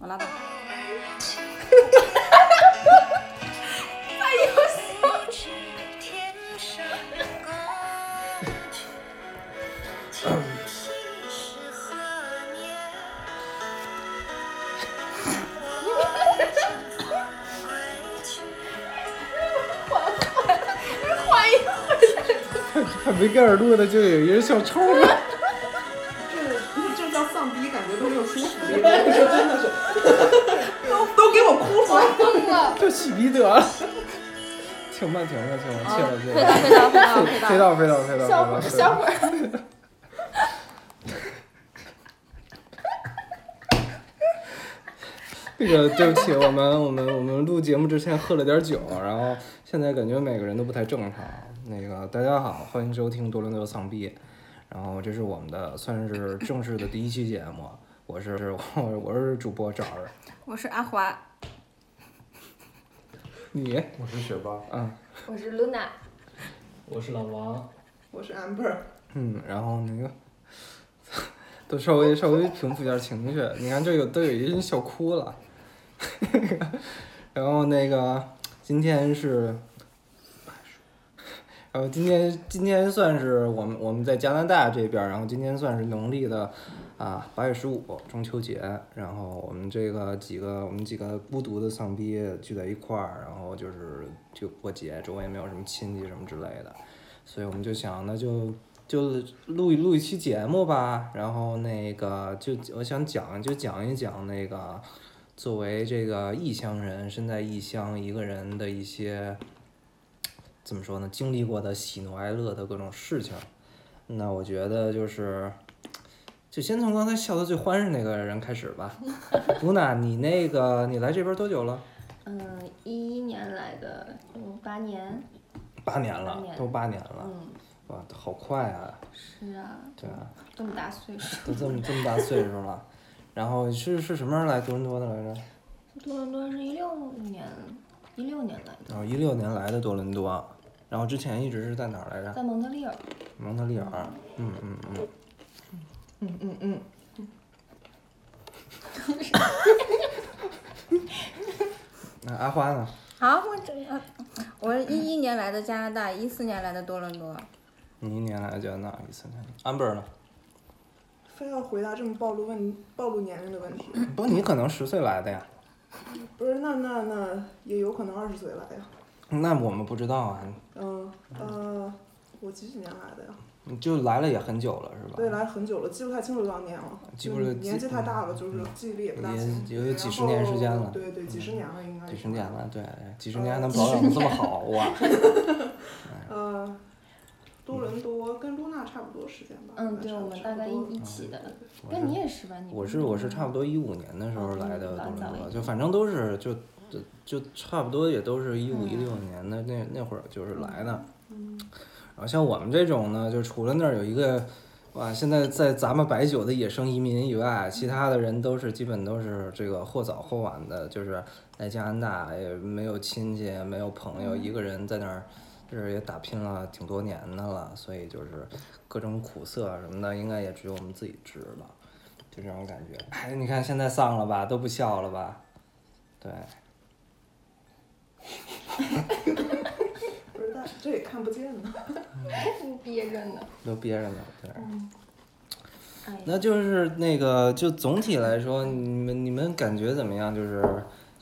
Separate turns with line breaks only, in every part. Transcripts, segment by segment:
我拉倒。
还没盖耳朵呢，就有一人小抽了。
这这叫丧逼，感觉都没有舒服说真的。
疯了！
就洗鼻得了。挺慢，挺慢，挺慢，切了，切
飞
了。
到飞到飞到飞到。
飞到，飞到，飞到，
小会儿，
飞到。
小会儿。
那 个，对不起，我们我们我们录节目之前喝了点酒，然后现在感觉每个人都不太正常。那个，大家好，欢迎收听多伦多丧逼，然后这是我们的算是正式的第一期节目，我是我我是主播枣儿，
我是阿华，
你
我是学霸，
嗯
我是 Luna。
我是老王，
我是 Amber，
嗯，然后那个都稍微稍微平复一下情绪，你看这有都有一人笑哭了，然后那个今天是。然后今天今天算是我们我们在加拿大这边，然后今天算是农历的啊八月十五中秋节，然后我们这个几个我们几个孤独的丧逼聚在一块儿，然后就是就过节，周围也没有什么亲戚什么之类的，所以我们就想那就就录一录一期节目吧，然后那个就我想讲就讲一讲那个作为这个异乡人身在异乡一个人的一些。怎么说呢？经历过的喜怒哀乐的各种事情，那我觉得就是，就先从刚才笑得最欢实那个人开始吧。露娜，你那个你来这边多久了？
嗯，一一年来的，有八年。
八年了
八，年
都八年了，
嗯，
哇，好快啊！
是啊，
对啊，
这么大岁数。
都这么这么大岁数了。然后是是什么时候来多伦多的来着？
多伦多是一六年，一六年来的，
哦一六年来的多伦多，然后之前一直是在哪儿来着？
在蒙特利尔。
蒙特利尔。嗯嗯嗯。
嗯嗯嗯嗯，
那阿花呢？
好，我这呃我是一一年来的加拿大，一四年来的多伦多。
你一年来加拿大一四年？amber 呢？
非要回答这么暴露问暴露年龄的问题，
不，你可能十岁来的呀。
不是？那那那也有可能二十岁来呀。
那我们不知道啊，
嗯呃，我几几年来的呀？
你就来了也很久了，是吧？
对，来很久了，记不太清楚多少年了。
记不住
年纪太大了，就是记忆力也不大
也
行。
也有几十年时间了
对对，几十年了应该。
几十年了，。对，几十年还能保养的这么好哇！
呃，多伦多跟露娜差不多时间吧。
嗯，对，我们大概一一起的。跟你也是吧？你
我是我是差不多一五年的时候来的
嗯
多伦多，就反正都是就就就差不多也都是一五一
嗯
六年的那那会儿就是来的。然后像我们这种呢，就除了那儿有一个，哇，现在在咱们白酒的野生移民以外，其他的人都是基本都是这个或早或晚的，就是来加拿大也没有亲戚，没有朋友，一个人在那儿。就是也打拼了挺多年的了，所以就是各种苦涩什么的，应该也只有我们自己知了，就这种感觉。哎，你看现在丧了吧，都不笑了吧？对，
这也看不见呢。
憋着呢。
都憋着呢。对，
哎，
那就是那个，就总体来说，你们你们感觉怎么样？就是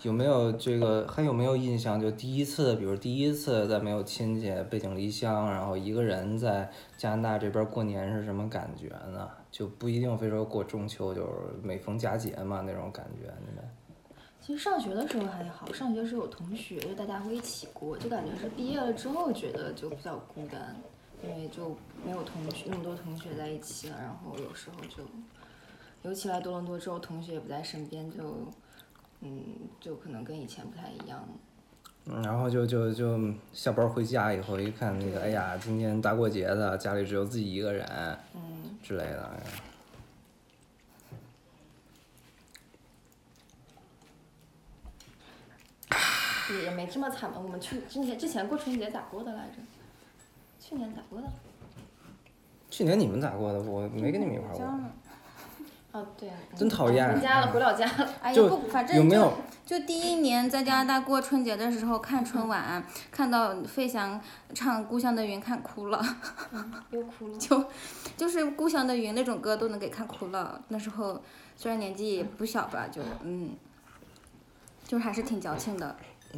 有没有这个还有没有印象？就第一次，比如第一次在没有亲戚、背井离乡，然后一个人在加拿大这边过年是什么感觉呢？就不一定非说过中秋，就是每逢佳节嘛那种感觉，你们。
其实上学的时候还好，上学时候有同学，就大家会一起过，就感觉是毕业了之后觉得就比较孤单，因为就没有同学那么多同学在一起了，然后有时候就，尤其来多伦多之后，同学也不在身边，就，嗯，就可能跟以前不太一样。
嗯然后就就就下班回家以后一看那个，哎呀，今天大过节的，家里只有自己一个人
嗯，
之类的。哎
也也没这么惨吧。我们去之前之前过春节咋过的来着？去年咋过的？
去年你们咋过的？我没跟你们一块儿。
啊，哦，对，
真讨厌
回家了，回老家了。
哎不，反正就
有没有
就第一年在加拿大过春节的时候看春晚，看到费翔唱《故乡的云》看哭了，
又哭了。
就就是《故乡的云》那种歌都能给看哭了。那时候虽然年纪也不小吧，就嗯，就是还是挺矫情的。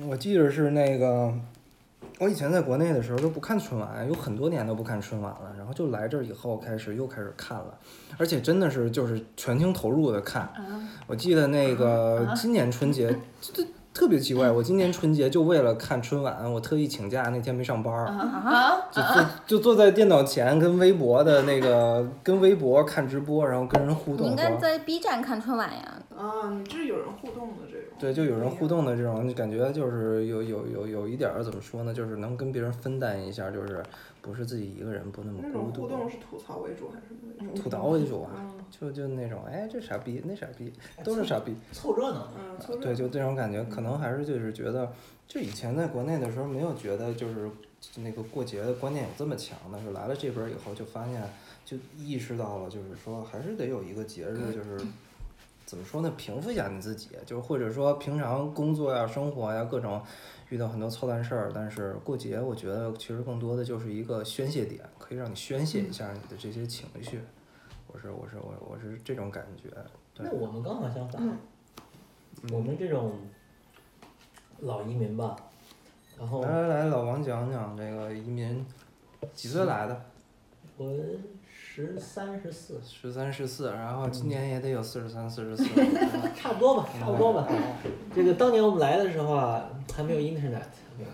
我记得是那个，我以前在国内的时候都不看春晚，有很多年都不看春晚了，然后就来这儿以后开始又开始看了，而且真的是就是全情投入的看。
啊
我记得那 个今年春节，这这特别奇怪，我今年春节就为了看春晚，我特意请假，那天没上班儿。
啊！
就坐就坐在电脑前，跟微博的那个 跟微博看直播，然后跟人互动。
你应该在 B 站看春晚呀。
啊，你这有人互动的这种。
对，就有人互动的这种，就感觉就是有有有有一点儿怎么说呢，就是能跟别人分担一下，就是不是自己一个人不那么
那种
孤独。
互动是吐槽为主还是什么为主？
吐槽为主啊，
嗯
就就那种，哎，这傻逼，那傻逼，都是傻逼。
凑热闹。
嗯，凑热
对，就这种感觉，可能还是就是觉得，就以前在国内的时候没有觉得就是那个过节的观念有这么强的，是来了这边以后就发现，就意识到了，就是说还是得有一个节日，就是怎么说呢，平复一下你自己，就是或者说平常工作呀、生活呀各种遇到很多操蛋事儿，但是过节我觉得其实更多的就是一个宣泄点，可以让你宣泄一下你的这些情绪。我是我是我我是这种感觉，对
那。我们刚好相反，
嗯
我们这种老移民吧，然后
来来来，老王讲讲这个移民几岁来的？
我十三十四，
十三、十四，然后今年也得有四十三、四十四。
差不多吧，差不多吧。这个当年我们来的时候啊，还没有 internet，没有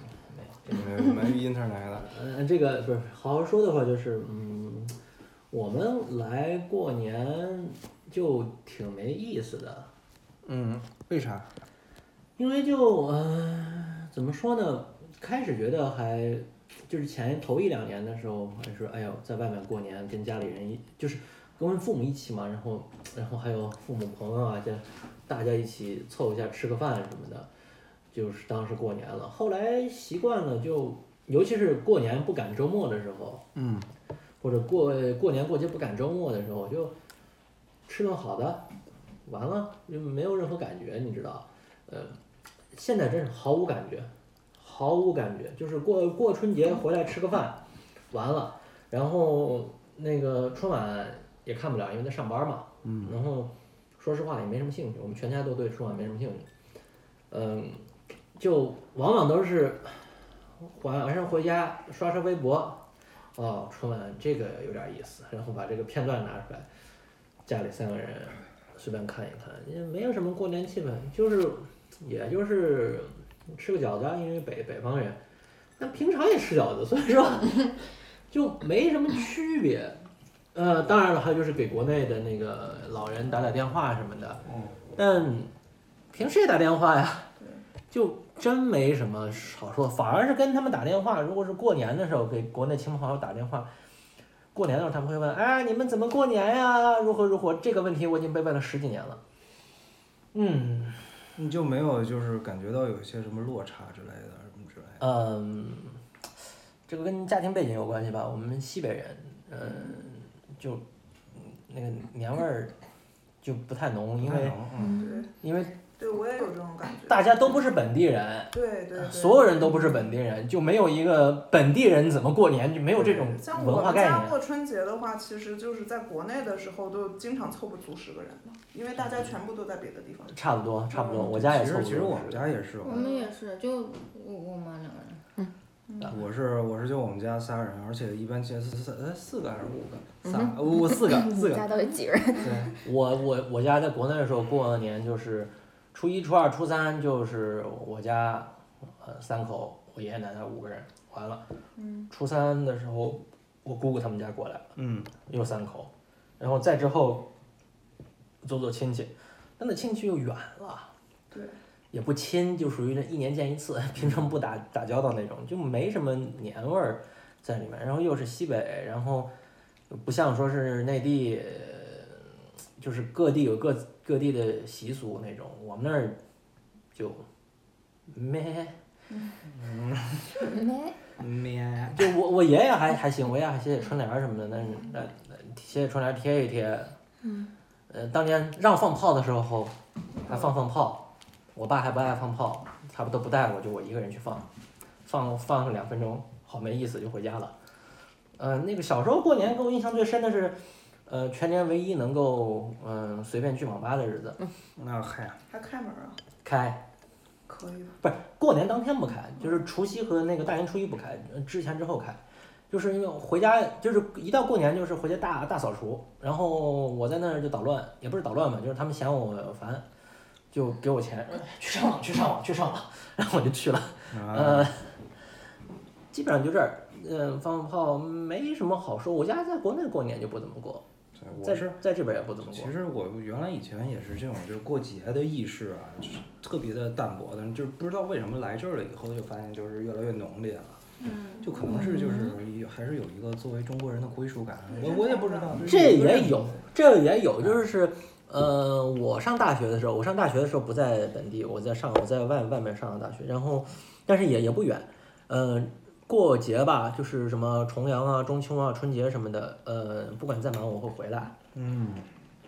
没有。
没没 internet 的，
嗯，这个不是好好说的话，就是嗯，我们来过年就挺没意思的，
嗯，为啥？
因为就呃怎么说呢，开始觉得还就是前头一两年的时候，还是哎呦，在外面过年跟家里人一就是跟父母一起嘛，然后然后还有父母朋友啊，这大家一起凑一下吃个饭什么的，就是当时过年了。后来习惯了就，尤其是过年不赶周末的时候，
嗯，
或者过过年过节不赶周末的时候，就吃顿好的，完了就没有任何感觉，你知道？呃，现在真是毫无感觉，毫无感觉，就是过过春节回来吃个饭，完了，然后那个春晚也看不了，因为在上班嘛，嗯，然后说实话也没什么兴趣，我们全家都对春晚没什么兴趣，嗯，就往往都是晚上回家刷刷微博，哦，春晚这个有点意思，然后把这个片段拿出来，家里三个人随便看一看，也没有什么过年气氛，就是也就是吃个饺子，因为北北方人，那平常也吃饺子，所以说 就没什么区别。呃，当然了，还有就是给国内的那个老人打打电话什么的，但平时也打电话呀？就真没什么好说，反而是跟他们打电话。如果是过年的时候给国内亲朋好友打电话，过年的时候他们会问：“哎，你们怎么过年呀？如何如何？”这个问题我已经被问了十几年了。嗯
你就没有就是感觉到有一些什么落差之类的什么之类的？
嗯，这个跟家庭背景有关系吧？我们西北人，嗯，就嗯那个年味儿就不太浓，因为
嗯，
因为
对，我也有这种感觉。
大家都不是本地人。
对对对，
所有人都不是本地人，就没有一个本地人怎么过年，就没有这种文
我们家
化概念。
过春节的话，其实就是在国内的时候都经常凑不足十个人嘛，因为大家全部都在别的地方。
差不多，差不多，
嗯
我家也
其
凑不多
实其实我们家也是，
我们也是，就我我妈两个人。
我是我是就我们家仨人，而且一般接四四呃四个还是五个？仨，我四个四
家
个。
到底几人？
对，
我我我家在国内的时候过年就是初一、初二、初三，就是我家呃三口，我爷爷奶奶五个人，完了。初三的时候，我姑姑他们家过来了，
嗯，
又三口，然后再之后走走亲戚，但那亲戚又远了。
对。
也不亲，就属于那一年见一次，平常不打打交道那种，就没什么年味儿在里面。然后又是西北，然后不像说是内地，呃就是各地有各各地的习俗那种，我们那儿就咩，
没。
咩，
就我我爷爷还还行，我爷爷还写写春联什么的，但是那那写写春联贴一贴，嗯，呃，当年让放炮的时候还放放炮，我爸还不爱放炮，他不都不带我，就我一个人去放，放放上两分钟，好没意思就回家了。呃，那个小时候过年给我印象最深的是，呃，全年唯一能够嗯、随便去网吧的日子，
那嗨，
还开门啊？
开。
可以的。
不是过年当天不开，就是除夕和那个大年初一不开，呃之前之后开，就是因为回家就是一到过年就是回家大大扫除，然后我在那儿就捣乱，也不是捣乱吧，就是他们嫌我烦，就给我钱呃去上网去上网去上网，然后我就去了，
啊，
呃，基本上就这儿，嗯、放放炮没什么好说，我家在国内过年就不怎么过，
我是。
在这边也不怎么过
其，实我原来以前也是这种，就是过节的意识啊，就是特别的淡薄，但是就是不知道为什么来这儿了以后，就发现就是越来越浓烈了。
嗯，
就可能是就是有还是有一个作为中国人的归属感，我我也不知道。
这也有，这也有，就是，呃，我上大学的时候，我上大学的时候不在本地，我在上我在外外面上的大学，然后，但是也也不远，呃，过节吧，就是什么重阳啊、中秋啊、春节什么的，呃，不管再忙我会回来，
嗯，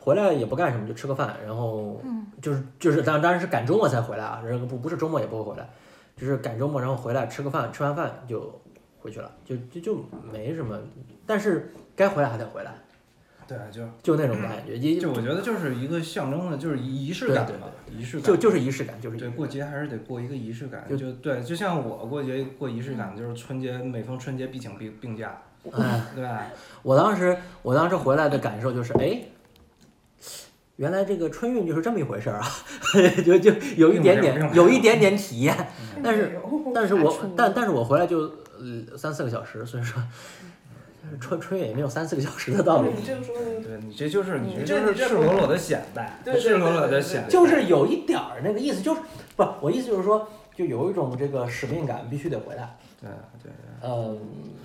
回来也不干什么，就吃个饭，然后就是就是当当然是赶周末才回来啊，然后不不是周末也不会回来，就是赶周末然后回来吃个饭，吃完饭就回去了，就就就没什么，但是该回来还得回来，
对，就
就那种感觉，也
就我觉得就是一个象征的，就是仪式感
对
吧，仪式感。
就就是仪式感，就是
对过节还是得过一个仪式感，
就
就对，就像我过节过仪式感，就是春节每逢春节必请病病假，
嗯，
对吧？
我当时我当时回来的感受就是，哎，原来这个春运就是这么一回事儿啊，就就有一点点有一点点体验，但是但是我但但是我回来就呃三四个小时，所以说春春运也没有三四个小时的道理，
你这个说的
对你这就是你
你
这就是赤裸裸的显摆，赤裸裸的显摆，
就是有一点儿那个意思，就是不我意思就是说，就有一种这个使命感，必须得回来。
对对对。
嗯，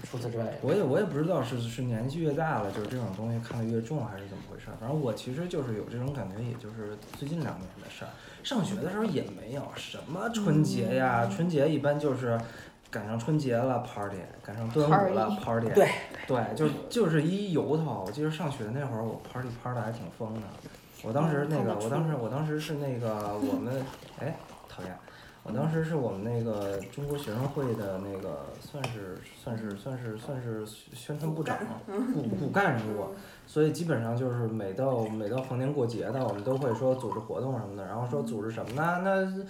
除此之外，
我也我也不知道是是年纪越大了，就是这种东西看得越重，还是怎么回事儿。反正我其实就是有这种感觉，也就是最近两年的事儿。上学的时候也没有什么春节呀，春节一般就是赶上春节了 party，赶上端午了 party，
对
对，就就是一由头。我记得上学那会儿，我 party party 还挺疯的。我当时那个，我当时我当时是那个我们，哎，讨厌。我当时是我们那个中国学生会的那个，算是算是算是算是宣传部长，骨骨干人物，所以基本上就是每到每到逢年过节的，我们都会说组织活动什么的，然后说组织什么呢？那也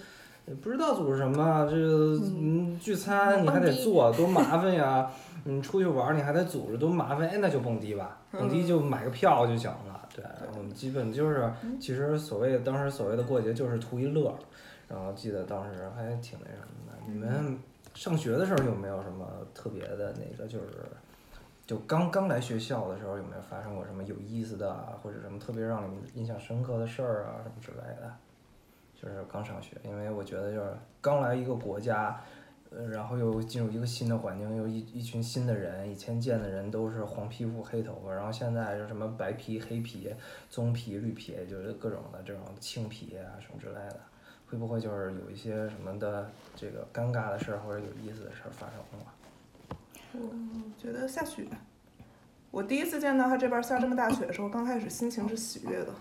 不知道组织什么，这个嗯聚餐你还得做，多麻烦呀！你 出去玩儿你还得组织，多麻烦！哎，那就蹦迪吧，蹦迪就买个票就行了。对，我们基本就是，其实所谓当时所谓的过节就是图一乐儿。然后记得当时还挺那什么的。你们上学的时候有没有什么特别的那个，就是就刚刚来学校的时候有没有发生过什么有意思的啊，或者什么特别让你们印象深刻的事儿啊什么之类的？就是刚上学，因为我觉得就是刚来一个国家。呃，然后又进入一个新的环境，又一一群新的人，以前见的人都是黄皮肤黑头发，然后现在就什么白皮黑皮、棕皮绿皮，就是各种的这种青皮啊什么之类的。会不会就是有一些什么的这个尴尬的事儿或者有意思的事儿发生了？
我觉得下雪。我第一次见到他这边下这么大雪的时候，刚开始心情是喜悦的，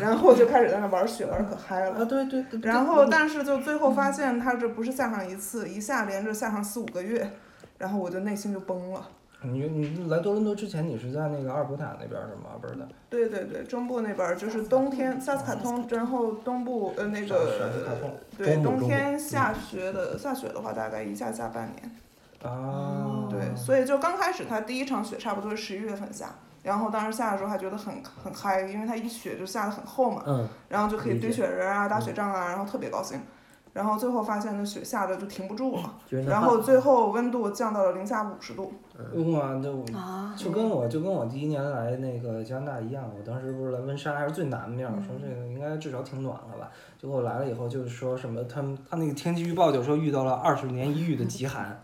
然后就开始在那玩雪，玩儿可嗨了。
啊，对对对。
然后，但是就最后发现他这不是下上一次，一下连着下上四五个月，然后我就内心就崩了。
你你来多伦多之前，你是在那个阿尔伯塔那边儿是吗？不是的。
对对对，中部那边儿就是冬天萨斯卡通，然后东部呃那
萨斯卡
个
通
对冬天下雪的下雪的话，大概一下下半年。
啊。
对，所以就刚开始它第一场雪差不多是十一月份下，然后当时下的时候还觉得很很嗨，因为它一雪就下的很厚嘛，
嗯，
然后就可以堆雪人啊、打雪仗啊，然后特别高兴。然后最后发现那雪下的就停不住了，然后最后温度降到了零下五十度。
哇，那我
啊，
就跟我就跟我第一年来那个加拿大一样，我当时不是来温莎还是最南面儿，我说这个应该至少挺暖了吧。结果我来了以后，就是说什么他们他那个天气预报就说遇到了二十年一遇的极寒，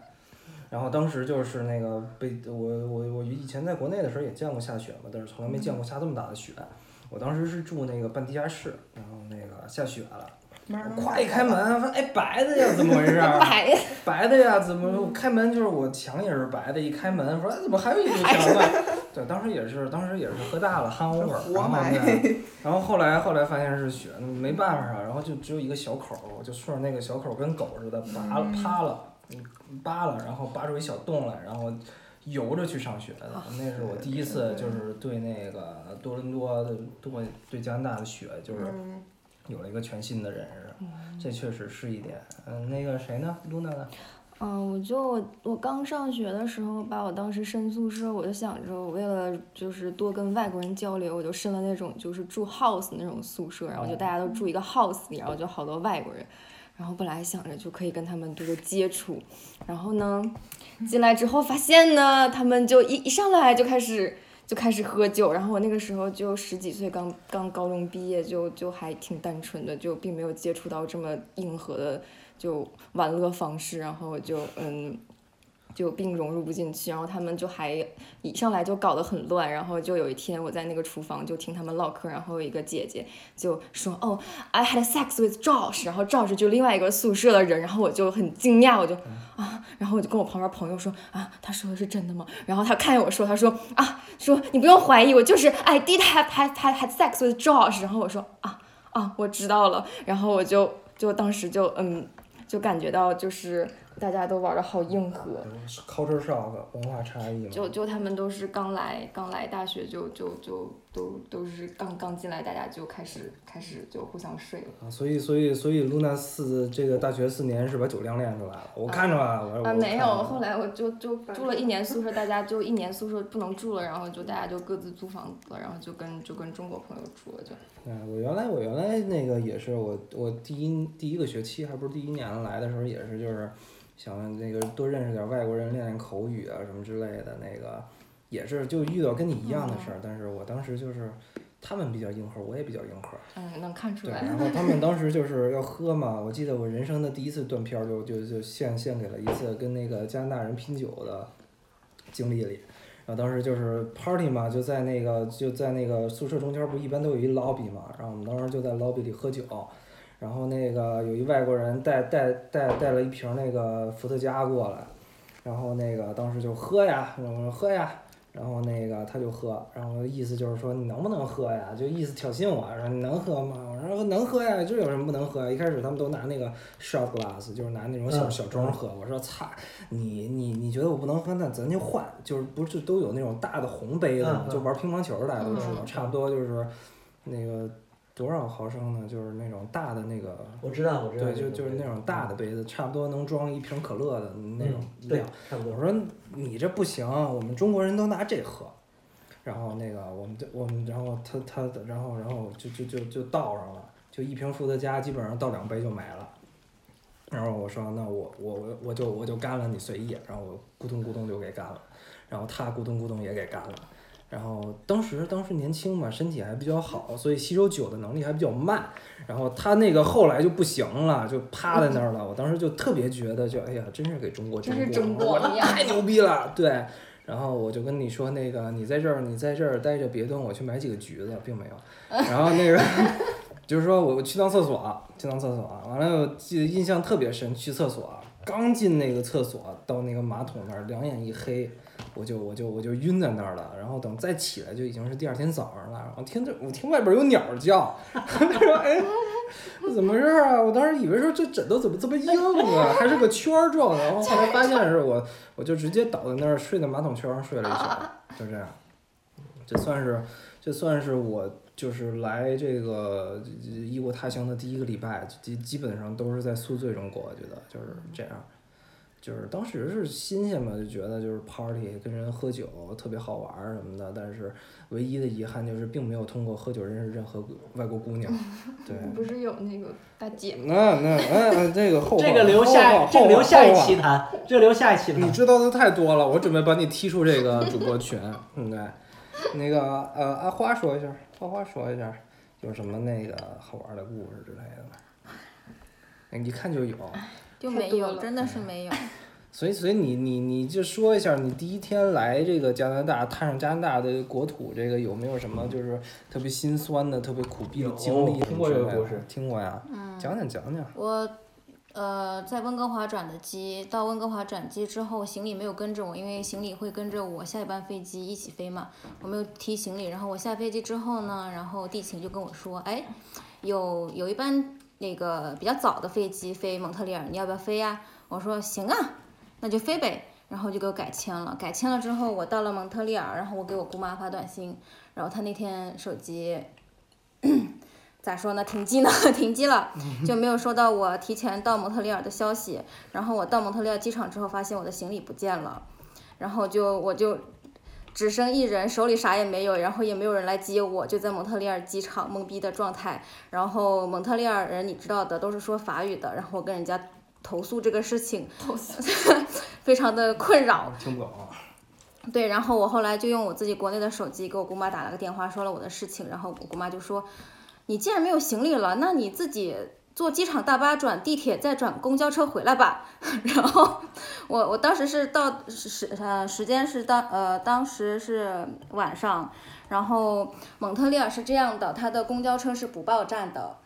然后当时就是那个被我我我以前在国内的时候也见过下雪嘛，但是从来没见过下这么大的雪。我当时是住那个半地下室，然后那个下雪了，咵一开门，说哎白的呀，怎么回事 儿？
白
的呀，怎么开门就是我墙也是白的，一开门说哎怎么还有一堵墙呢？对，当时也是，当时也是喝大了，hangover，然后
埋
对，然后后来后来发现是雪，没办法啊，然后就只有一个小口就顺着那个小口儿跟狗似的拔了趴了，嗯扒了，然后扒出一小洞来，然后游着去上学的，那是我第一次就是对那个多伦多的多对加拿大的雪就是
嗯，
有了一个全新的认识，这确实是一点。嗯，那个谁呢，Luna 呢？
嗯，我就我刚上学的时候吧，我当时申宿舍，我就想着我为了就是多跟外国人交流，我就申了那种就是住 house 那种宿舍，然后就大家都住一个 house 里，然后就好多外国人，然后本来想着就可以跟他们多多接触，然后呢，进来之后发现呢，他们就一一上来就开始。就开始喝酒，然后我那个时候就十几岁，刚刚高中毕业，就就还挺单纯的，就并没有接触到这么硬核的就玩乐方式，然后就嗯，就并融入不进去，然后他们就还一上来就搞得很乱，然后就有一天我在那个厨房就听他们唠嗑，然后有一个姐姐就说哦，I had sex with Josh，然后 Josh 就另外一个宿舍的人，然后我就很惊讶，我就啊，然后我就跟我旁边朋友说啊，他说的是真的吗？然后他看见我说，他说啊，说你不用怀疑，我就是 I did have had had had sex with Josh，然后我说啊啊，我知道了，然后我就就当时就嗯，就感觉到就是大家都玩的好硬核
，culture shock 文化差异嘛。
就就他们都是刚来刚来大学就就就都都是刚刚进来，大家就开始开始就互相睡了。
啊，所以所以所以露娜四这个大学四年是把酒量练出来了，我看出来了，我我
啊，没有，后来我就就住了一年 宿舍，大家就一年宿舍不能住了，然后就大家就各自租房子了，然后就跟就跟中国朋友住了就。
嗯，我原来我原来那个也是我我第一第一个学期还不是第一年来的时候也是就是想那个多认识点外国人练练口语啊什么之类的那个也是就遇到跟你一样的事儿，但是我当时就是他们比较硬核，我也比较硬核。
嗯，能看出
对，
来。
然后他们当时就是要喝嘛，我记得我人生的第一次断片儿就就就献献给了一次跟那个加拿大人拼酒的经历里。然后当时就是 party 嘛，就在那个就在那个宿舍中间不一般都有一 lobby 嘛，然后我们当时就在 lobby 里喝酒，然后那个有一外国人带带带带了一瓶那个伏特加过来，然后那个当时就喝呀，然后我说喝呀，然后那个他就喝，然后意思就是说你能不能喝呀？就意思挑衅我，说你能喝吗？我说能喝呀，这有什么不能喝呀？一开始他们都拿那个 shot glass，就是拿那种小
嗯
小盅喝。我说擦，你你你觉得我不能喝，那咱就换，就是不是都有那种大的红杯子吗就玩乒乓球大家都知道，
嗯
差不多就是那个多少毫升呢？就是那种大的那个。
我知道，我知道
对，就就是那种大的杯子，差不多能装一瓶可乐的那种量。，
差不多
我。说你这不行，我们中国人都拿这喝。然后那个我们就我们然后他他然后然后就就就就倒上了，就一瓶伏特加基本上倒两杯就没了。然后我说那我我我我就我就干了，你随意。然后我咕咚咕咚就给干了，然后他咕咚咕咚也给干了。然后当时当时年轻嘛，身体还比较好，所以吸收酒的能力还比较慢。然后他那个后来就不行了，就趴在那儿了。我当时就特别觉得就哎呀，真是给中国争
真是
光
中国
太牛逼了，对。然后我就跟你说那个，你在这儿，你在这儿待着，别动，我去买几个橘子，并没有。然后那个就是说我去趟厕所，去趟厕所，完了我记得印象特别深，去厕所刚进那个厕所，到那个马桶那儿，两眼一黑，我就我就我就晕在那儿了。然后等再起来，就已经是第二天早上了。然后听着我听外边有鸟叫，说哎。怎么回事啊？我当时以为说这枕头怎么这么硬啊，还是个圈儿状的，然后后来发现是我，我就直接倒在那儿睡在马桶圈上睡了一宿，就这样。这算是，这算是我就是来这个异国他乡的第一个礼拜，基基本上都是在宿醉中过，我觉得就是这样。就是当时是新鲜嘛，就觉得就是 party 跟人喝酒特别好玩儿什么的，但是唯一的遗憾就是并没有通过喝酒认识任何外国姑娘。对，
不是有那个大姐吗？
那那那，这个后话
这个留
后
下
话，
这个留下一期谈，这个留下一期谈。
你知道的太多了，我准备把你踢出这个主播群。嗯，对，那个呃，阿花说一下，花花说一下，有什么那个好玩的故事之类的？哎一看就有，
就没有，
太多了
真的是没有。
所以所以你你你就说一下，你第一天来这个加拿大，踏上加拿大的国土，这个有没有什么就是特别心酸的、特别苦逼的经历
有听过这个故事
听过呀？
嗯，
讲讲讲讲。
我呃，在温哥华转的机，到温哥华转机之后，行李没有跟着我，因为行李会跟着我下一班飞机一起飞嘛，我没有提行李。然后我下飞机之后呢，然后地勤就跟我说，哎，有有一班那个比较早的飞机飞蒙特利尔，你要不要飞呀？我说行啊，那就飞呗。然后就给我改签了，改签了之后，我到了蒙特利尔，然后我给我姑妈发短信，然后她那天手机。咋说呢？停机呢？停机了，就没有收到我提前到蒙特利尔的消息。然后我到蒙特利尔机场之后，发现我的行李不见了，然后就我就只剩一人，手里啥也没有，然后也没有人来接我，就在蒙特利尔机场懵逼的状态。然后蒙特利尔人你知道的，都是说法语的，然后我跟人家投诉这个事情，
投诉
非常的困扰。
听不懂啊。
对，然后我后来就用我自己国内的手机给我姑妈打了个电话，说了我的事情，然后我姑妈就说。你既然没有行李了，那你自己坐机场大巴转地铁，再转公交车回来吧。然后我我当时是到时呃时间是当呃当时是晚上，然后蒙特利尔是这样的，它的公交车是不报站的。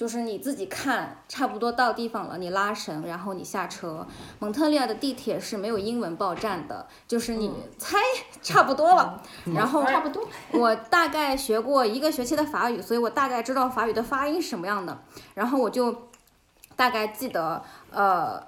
就是你自己看，差不多到地方了，你拉绳，然后你下车。蒙特利尔的地铁是没有英文报站的，就是你猜差不多了。然后
差不多。
我大概学过一个学期的法语，所以我大概知道法语的发音是什么样的。然后我就大概记得，呃，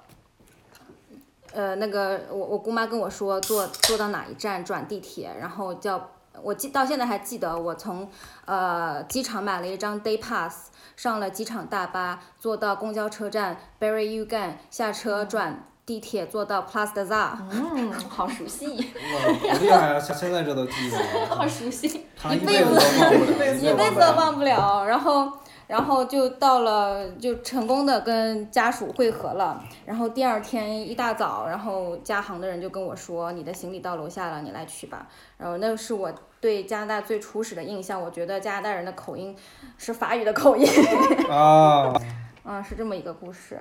呃，那个我我姑妈跟我说坐坐到哪一站转地铁，然后叫我记到现在还记得，我从呃机场买了一张 day pass。上了机场大巴，坐到公交车站 Berry u g a n 下车转地铁坐到 Plus de Za。
嗯，好熟悉。
哇，好厉害啊！现现在这都记得。
好熟悉。
一辈子都忘不了。
一辈子都忘不了。然后，然后就到了，就成功的跟家属会合了。然后第二天一大早，然后家航的人就跟我说：“你的行李到楼下了，你来取吧。”然后那是我。对加拿大最初始的印象，我觉得加拿大人的口音是法语的口音。
啊，
嗯，是这么一个故事。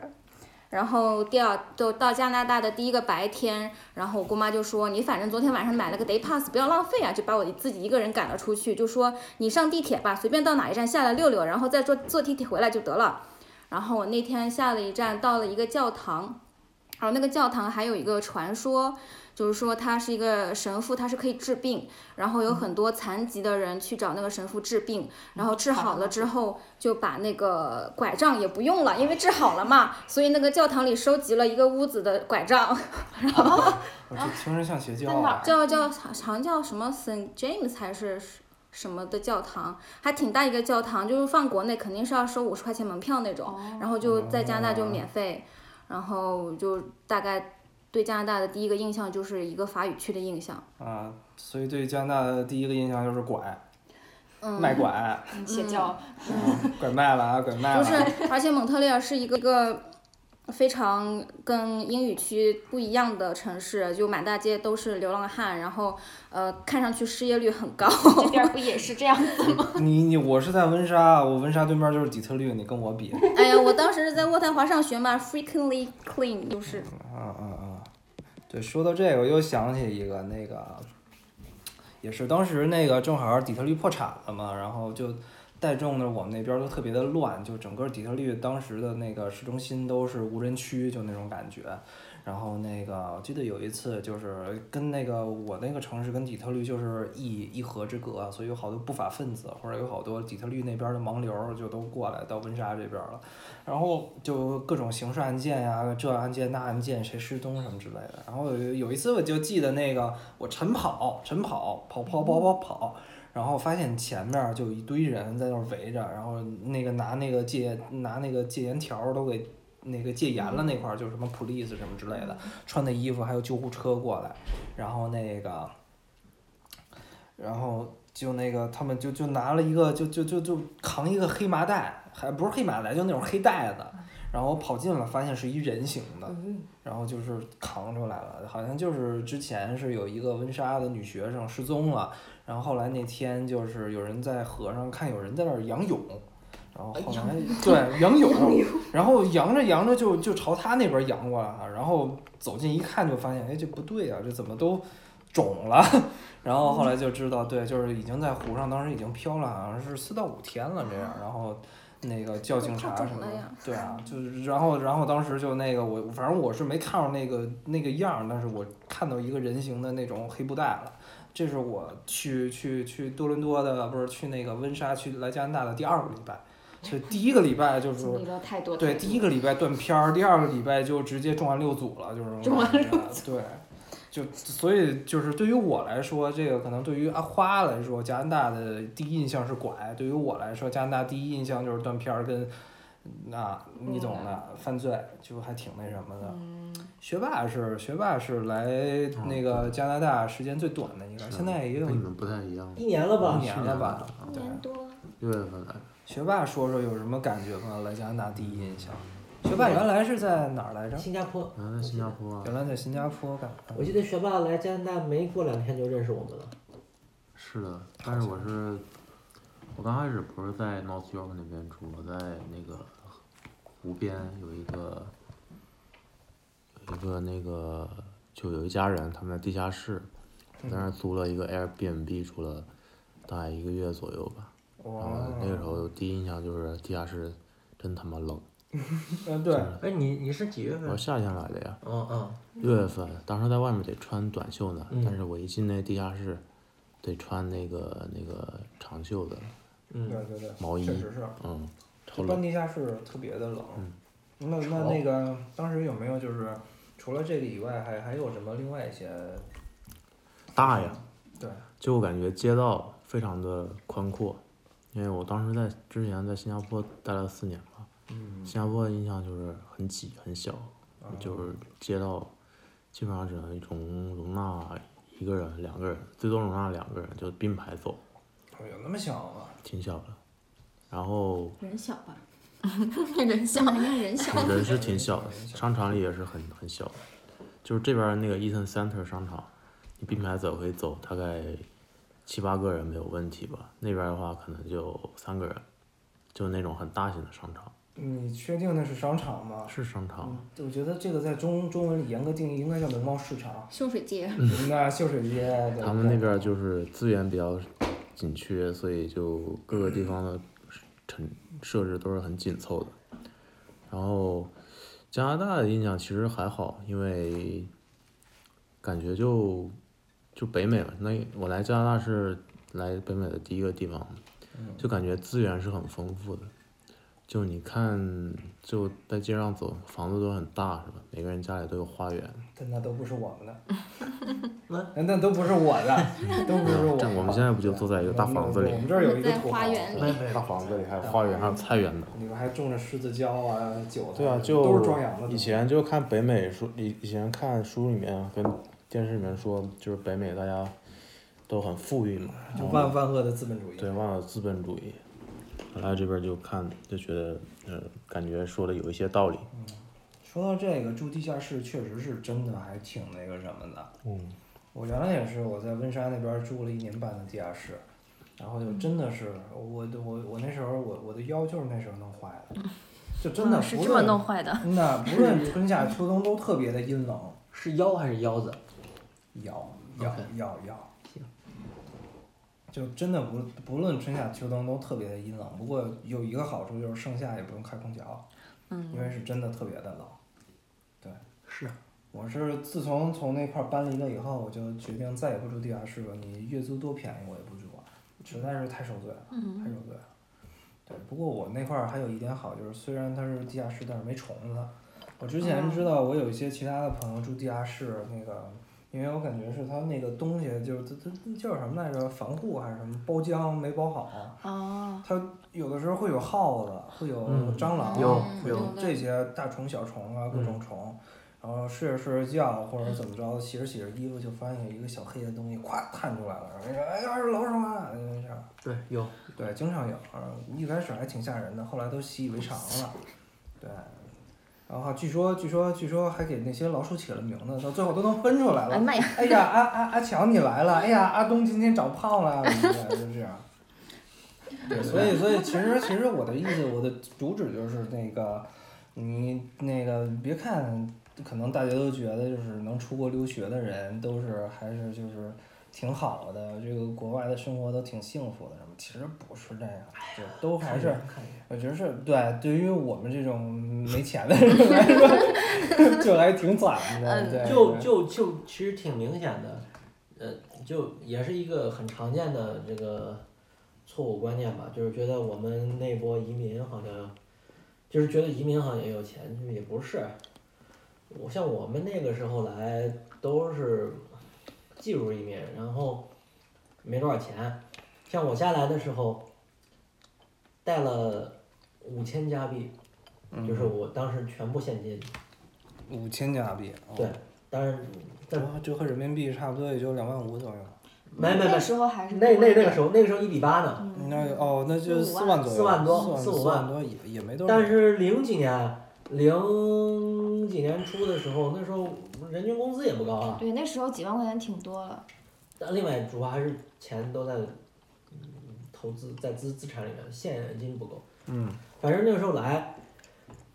然后第二，就到加拿大的第一个白天，然后我姑妈就说：“你反正昨天晚上买了个 day pass，不要浪费啊！”就把我自己一个人赶了出去，就说：“你上地铁吧，随便到哪一站下来溜溜，然后再坐坐地铁回来就得了。”然后我那天下了一站，到了一个教堂，然后那个教堂还有一个传说。就是说他是一个神父，他是可以治病，然后有很多残疾的人去找那个神父治病，然后治好了之后就把那个拐杖也不用了，因为治好了嘛，所以那个教堂里收集了一个屋子的拐杖。然后，
听着像邪教。
叫叫好像叫什么 Saint James 还是什么的教堂，还挺大一个教堂，就是放国内肯定是要收五十块钱门票那种，然后就在加拿大就免费，然后就大概。对加拿大的第一个印象就是一个法语区的印象
啊，所以对加拿大的第一个印象就是拐，
嗯，
卖拐，
邪 教，嗯
拐卖了啊，拐卖了。
不是，而且蒙特利尔是一个个。非常跟英语区不一样的城市，就满大街都是流浪汉，然后呃，看上去失业率很高。
这边不也是这样子吗？
你你我是在温莎，我温莎对面就是底特律，你跟我比。
哎呀，我当时是在渥太华上学嘛，frequently clean 就是。
啊啊啊！对，说到这个，我又想起一个那个，也是当时那个正好底特律破产了嘛，然后就。带动的我们那边都特别的乱，就整个底特律当时的那个市中心都是无人区，就那种感觉。然后那个我记得有一次就是跟那个我那个城市跟底特律就是一一河之隔，所以有好多不法分子或者有好多底特律那边的盲流就都过来到温莎这边了。然后就各种刑事案件呀，这案件那案件，谁失踪什么之类的。然后有一次我就记得那个我晨跑晨跑跑跑跑跑跑。然后发现前面就有一堆人在那儿围着，然后那个拿那个戒拿那个戒严条都给那个戒严了那块儿，就什么 police 什么之类的，穿的衣服还有救护车过来，然后那个，然后就那个他们就就拿了一个就就就就扛一个黑麻袋，还不是黑麻袋，就那种黑袋子，然后跑近了发现是一人形的，然后就是扛出来了，好像就是之前是有一个温莎的女学生失踪了。然后后来那天就是有人在河上看有人在那儿仰泳，然后后来对仰泳，然后扬着扬着就就朝他那边扬过来了，然后走近一看就发现，哎，这不对啊，这怎么都肿了？然后后来就知道，对，就是已经在湖上，当时已经漂了，好像是四到五天了这样。然后那个叫警察什么的。对啊，就是然后然后当时就那个我反正我是没看着那个那个样儿，但是我看到一个人形的那种黑布袋了。这是我去去去多伦多的，不是去那个温莎去来加拿大的第二个礼拜，就第一个礼拜就是。对，第一个礼拜断片儿，第二个礼拜就直接中完六组了，就是这种
中完
感觉。对，就所以就是对于我来说，这个可能对于阿花来说，加拿大的第一印象是拐；对于我来说，加拿大第一印象就是断片儿跟啊，你懂的，犯罪就还挺那什么的。
嗯，
学霸是学霸是来那个加拿大时间最短的一个，现在也有
跟你们不太一样。
一年了
一
吧？
年了吧？
一
对，
年多。
六月份来的，
学霸说说有什么感觉吗？来加拿大第一印象？学霸原来是在哪儿来着？
新加坡。
原来在新加坡啊
原。来在新加坡干。
我记得学霸来加拿大没过两天就认识我们了。
是的，但是我是，我刚开始不是在 North York 那边住，我在那个湖边有一个，有一个那个就有一家人，他们在地下室，在那儿租了一个 Airbnb 住了大概一个月左右吧。然后，那个时候第一印象就是地下室真他妈冷。
嗯，对，
哎，你你是几月份？
我夏天来的呀，
嗯嗯，
六月份，当时在外面得穿短袖呢，
嗯。
但是我一进那地下室，得穿那个那个长袖的
嗯。
对对对，
毛衣。
确实是。
嗯，超
一般
冷。
地下室特别的冷。
嗯。
那那那个当时有没有就是除了这个以外，还还有什么另外一些？
大呀，
对，
就我感觉街道非常的宽阔，因为我当时在之前在新加坡待了四年吧，
嗯，
新加坡的印象就是很挤很小，就是街道基本上只能容容纳一个人、两个人，最多容纳两个人，就并排走，
哦有那么小吗？
挺小的。然后
人小吧，
人小，
人家人小。
人是挺小的，商场里也是很很小的，就是这边那个 Eaton Center 商场，你并排走可以走大概七八个人没有问题吧，那边的话可能就三个人，就那种很大型的商场，
你确定那是商场吗？
是商场，
嗯，我觉得这个在中中文里严格定义应该叫农贸市场。
秀水街。
那秀水街，对
他们那边就是资源比较紧缺，所以就各个地方的陈设置都是很紧凑的。然后加拿大的印象其实还好，因为感觉就就北美嘛，那我来加拿大是来北美的第一个地方，就感觉资源是很丰富的。就你看，就在街上走，房子都很大，是吧？每个人家里都有花园。
但那都不是我们的，
那
那那都不是我的，都不是我的。
我们现在不就坐在一个大房子里
我们这儿有一个
在
土豪
花园里
大房子里还有花园，还有菜园呢。
里面还种着狮子椒啊、韭菜，
对啊，就
都是壮阳的。
以前就看北美书，以以前看书里面跟电视里面说，就是北美大家都很富裕嘛，
就万万恶的资本主义。
对，万恶资本主义。来这边就看就觉得，呃，感觉说的有一些道理。
说到这个住地下室，确实是真的还挺那个什么的。
嗯，
我原来也是，我在温莎那边住了一年半的地下室，然后就真的是我的我我那时候我我的腰就是那时候弄坏的，就真的
嗯是这么弄坏的。
那不论春夏秋冬都特别的阴冷，
是腰还是腰子？
腰腰
OK
腰腰
行，
就真的不不论春夏秋冬都特别的阴冷。不过有一个好处就是盛夏也不用开空调，
嗯
因为是真的特别的冷。
对是。
我是自从从那块儿搬离了以后，我就决定再也不住地下室了。你月租多便宜我也不住啊，实在是太受罪了，太
嗯，
受罪了。对，不过我那块儿还有一点好，就是虽然它是地下室，但是没虫子。我之前知道我有一些其他的朋友住地下室，那个，因为我感觉是它那个东西就是它它叫什么来着，防护还是什么包浆没包好，
哦，
它有的时候会有耗子，会有
嗯
蟑螂，
有
会有
有
这些大虫、小虫啊，各种虫。然后睡着睡着觉或者怎么着，洗着洗着衣服就发现有一个小黑的东西，咵探出来了，然后说：“哎呀，是老鼠啊！”就这样。
对，有。
对，经常有，嗯，一开始还挺吓人的，后来都习以为常了。对，然后据说据说据说还给那些老鼠起了名字，到最后都能分出来了。
哎呀！
哎呀，阿阿阿强你来了！哎呀，阿东今天长胖了，什么的就这样。对，所以所以其实其实我的意思，我的主旨就是那个，你那个别看，可能大家都觉得就是能出国留学的人都是还是就是挺好的，这个国外的生活都挺幸福的什么，其实不是这样，就都还是。我觉得是对，对于我们这种没钱的人来说，就还挺惨的。
嗯
对，
就就就其实挺明显的，呃，就也是一个很常见的这个错误观念吧，就是觉得我们那波移民好像，就是觉得移民好像也有钱，就是也不是。我像我们那个时候来都是技术一面，然后没多少钱。像我家来的时候，带了五千加币，就是我当时全部现金。
五千加币，哦
对，当然，但
折折合人民币差不多也就两万五左右。
没没没
那，时候还是
那那那个时候，那个时候一比八呢。
嗯
那哦，那就
四
万左右，
四万多
四
五万
万多也也没多少。
但是零几年，零几年初的时候，那时候人均工资也不高啊。
对，那时候几万块钱挺多了。
但另外主要还是钱都在，嗯，投资在资资产里面，现金不够。
嗯。
反正那个时候来，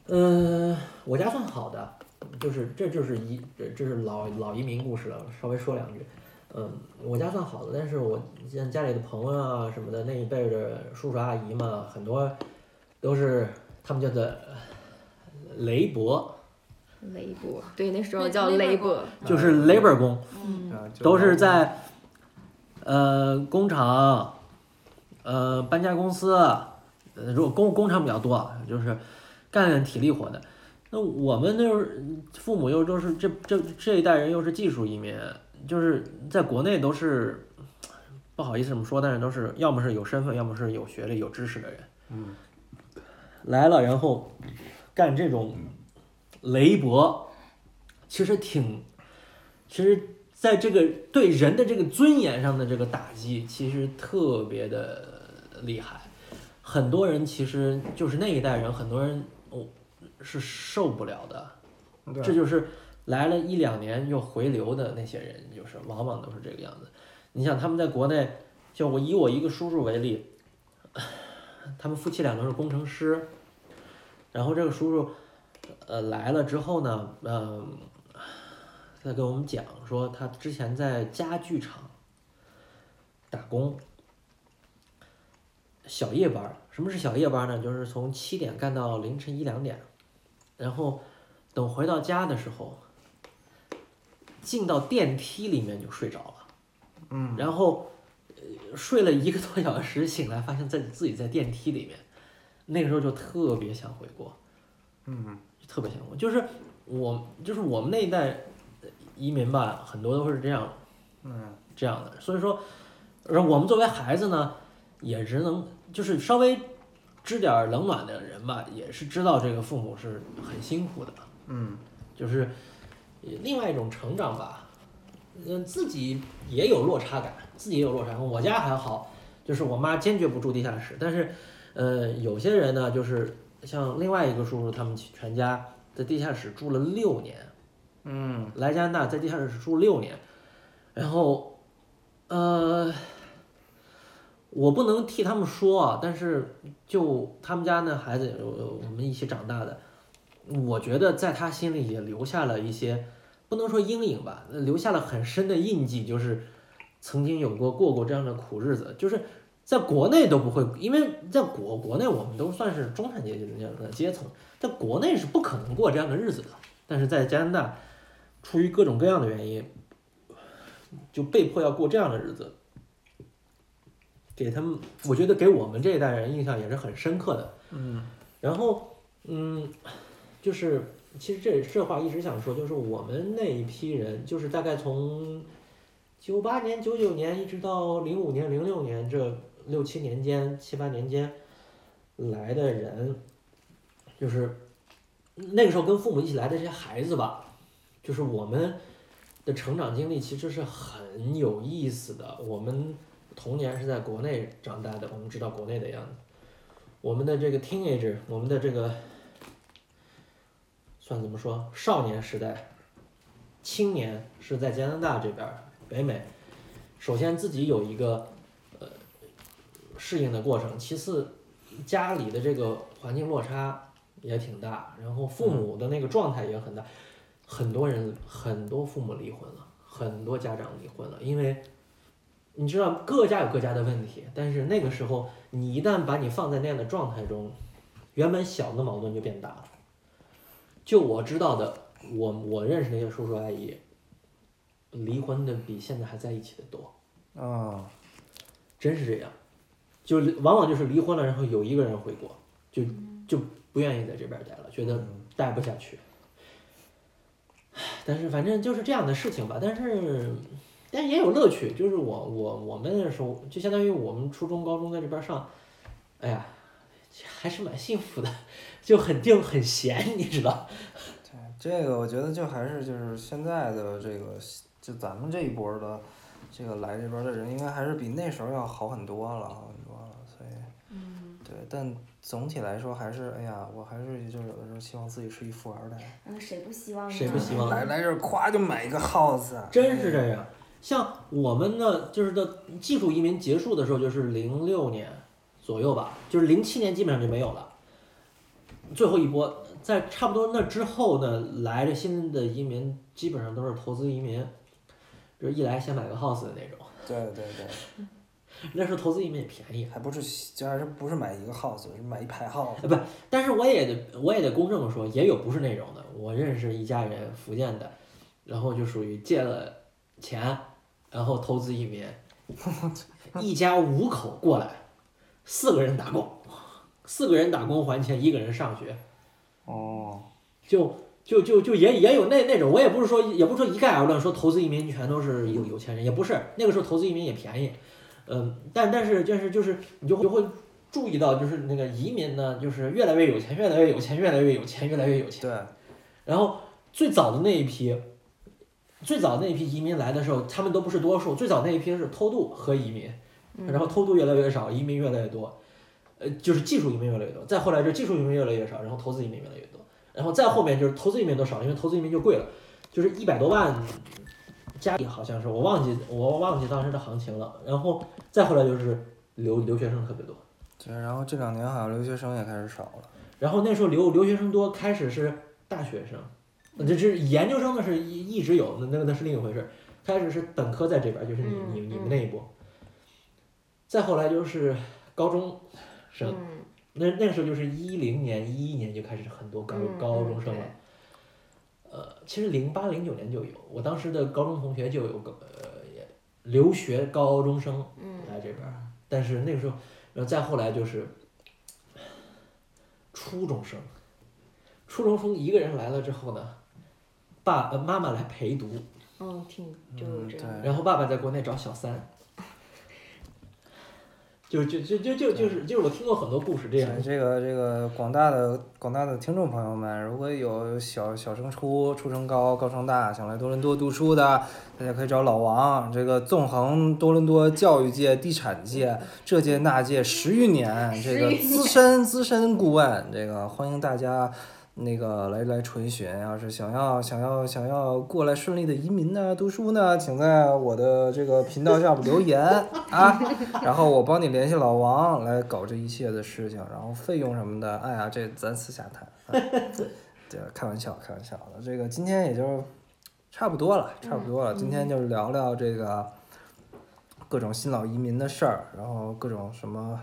嗯、我家算好的，就是这就是一这这是老老移民故事了，稍微说两句。嗯，我家算好的，但是我像家里的朋友啊什么的那一辈的叔叔阿姨嘛，很多都是他们叫做雷伯，
雷伯，对，那时候叫
labor
labor。
就是 labor 工，
嗯，
都是在呃工厂、呃搬家公司，呃如果工工厂比较多啊，就是干体力活的。那我们那时候父母又都是这这这一代人又是技术移民，就是在国内都是不好意思这么说，但是都是要么是有身份，要么是有学历、有知识的人。
嗯。
来了，然后干这种雷博，其实挺，其实在这个对人的这个尊严上的这个打击，其实特别的厉害。很多人其实就是那一代人，很多人哦是受不了的。这就是来了一两年又回流的那些人，就是往往都是这个样子。你想他们在国内，就我以我一个叔叔为例，他们夫妻两个是工程师，然后这个叔叔，呃来了之后呢，嗯、他跟我们讲说他之前在家具厂打工，小夜班儿。什么是小夜班呢？就是从七点干到凌晨一两点，然后等回到家的时候，进到电梯里面就睡着了。
嗯，
然后、呃睡了一个多小时，醒来发现在自己在电梯里面，那个时候就特别想回国，
嗯
特别想回国。就是我就是我们那一代移民吧，很多都是这样
嗯
这样的，所以说，而我们作为孩子呢，也只能就是稍微知点儿冷暖的人吧，也是知道这个父母是很辛苦的，
嗯
就是呃另外一种成长吧。嗯，自己也有落差感，自己也有落差感。我家还好，就是我妈坚决不住地下室，但是，呃，有些人呢，就是像另外一个叔叔，他们全家在地下室住了六年，
嗯
来加拿大在地下室住六年，然后，呃，我不能替他们说啊，但是就他们家那孩子，呃我们一起长大的，我觉得在他心里也留下了一些，不能说阴影吧，留下了很深的印记，就是曾经有过过过这样的苦日子，就是在国内都不会，因为在国国内我们都算是中产阶级的阶层，在国内是不可能过这样的日子的，但是在加拿大，出于各种各样的原因，就被迫要过这样的日子，给他们，我觉得给我们这一代人印象也是很深刻的。
嗯
然后，嗯，就是其实这这话一直想说，就是我们那一批人，就是大概从九八年、九九年一直到零五年、零六年这六七年间、七八年间来的人，就是那个时候跟父母一起来的这些孩子吧，就是我们的成长经历其实是很有意思的。我们童年是在国内长大的，我们知道国内的样子。我们的这个 teenager，我们的这个算怎么说？少年时代，青年是在加拿大这边，北美。首先自己有一个适应的过程，其次家里的这个环境落差也挺大，然后父母的那个状态也很大。很多人很多父母离婚了，很多家长离婚了，因为你知道各家有各家的问题，但是那个时候你一旦把你放在那样的状态中，原本小的矛盾就变大了。就我知道的，我我认识那些叔叔阿姨，离婚的比现在还在一起的多。
啊，
真是这样，就往往就是离婚了，然后有一个人回国，就就不愿意在这边待了，觉得待不下去。唉但是反正就是这样的事情吧，但是但是也有乐趣，就是我我我们那时候就相当于我们初中高中在这边上，哎呀，还是蛮幸福的，就很定很闲，你知道？
这个我觉得就还是就是现在的这个，就咱们这一波的，这个来这边的人，应该还是比那时候要好很多了，对，但总体来说还是，哎呀，我还是就是有的时候希望自己是一富二代，
嗯，谁不希望呢？
谁不希望
来来这儿咵就买一个 house，
真是这样。像我们的就是的技术移民结束的时候，就是零六年左右吧，就是零七年基本上就没有了。最后一波，在差不多那之后呢，来的新的移民基本上都是投资移民，就是一来先买个 house 的那种。
对对对，
那时候投资移民也便宜，
还不是就还是不是买一个 house，是买一排 house，
呃，不，但是我也得我也得公正的说，也有不是那种的。我认识一家人，福建的，然后就属于借了钱，然后投资移民，一家五口过来，四个人打工，四个人打工还钱，一个人上学，
哦，
就就就就也也有那那种，我也不是说也不是说一概而论说投资移民全都是有有钱人，也不是。那个时候投资移民也便宜，嗯，但但是就是就是你就会就会注意到就是那个移民呢，就是越来越有钱，越来越有钱，越来越有钱，越来越有钱。
对，
然后最早的那一批，最早那一批移民来的时候，他们都不是多数，最早那一批是偷渡和移民，然后偷渡越来越少，移民越来越多，呃，就是技术移民越来越多，再后来就技术移民越来越少，然后投资移民越来越多，然后再后面就是投资移民都少，因为投资移民就贵了，就是一百多万加币好像是我忘记我忘记当时的行情了，然后再后来就是留留学生特别多。
对，然后这两年好像留学生也开始少了，
然后那时候留留学生多，开始是大学生，呃这是研究生的是一一直有，那那个那是另一回事。开始是本科在这边，就是你你你们那一波，再后来就是高中生，
嗯
那那时候就是一零年一一年就开始很多高
嗯
高中生了。呃，其实零八零九年就有，我当时的高中同学就有个呃留学高中生
嗯。
来这边儿，但是那个时候，然后再后来就是初中生，初中生一个人来了之后呢，爸呃妈妈来陪读，
嗯，挺就这样。
对，
然后爸爸在国内找小三，就就就就就就是就是我听过很多故事这样，
这个这个广大的广大的听众朋友们，如果有小小升初、初升高、高升大想来多伦多读书的，大家可以找老王。这个纵横多伦多教育界、地产界这届那届十余年，这个资深资深顾问，这个欢迎大家。那个来来垂询，要是想要想要想要过来顺利的移民呢、读书呢，请在我的这个频道下边留言 啊，然后我帮你联系老王来搞这一切的事情，然后费用什么的，哎呀，这咱私下谈。啊、对，开玩笑，开玩笑的。这个今天也就差不多了，差不多了。今天就聊聊这个各种新老移民的事儿，然后各种什么。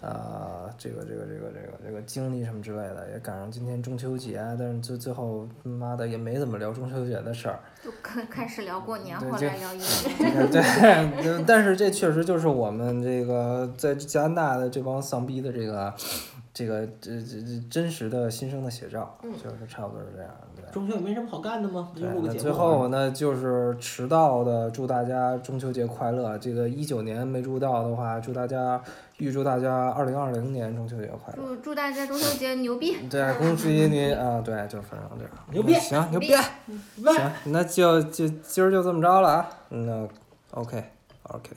呃，这个这个这个这个这个经历什么之类的，也赶上今天中秋节，但是最最后妈的也没怎么聊中秋节的事儿。
就开开始聊过年，后来聊移民。
对 对，但是这确实就是我们这个在加拿大的这帮丧逼的这个这个这这这真实的新生的写照，就是差不多是这样。对。
中秋也没什么好干的吗？
对，
录个节目
那最后呢，就是迟到的，祝大家中秋节快乐。这个一九年没祝到的话，祝大家预祝大家二零二零年中秋节快乐。
祝祝大家中秋节牛逼！
对，恭喜你啊！对，就反正这样。
牛逼
行，牛逼！
喂
行，那就就今儿就这么着了啊。那 OK，OK。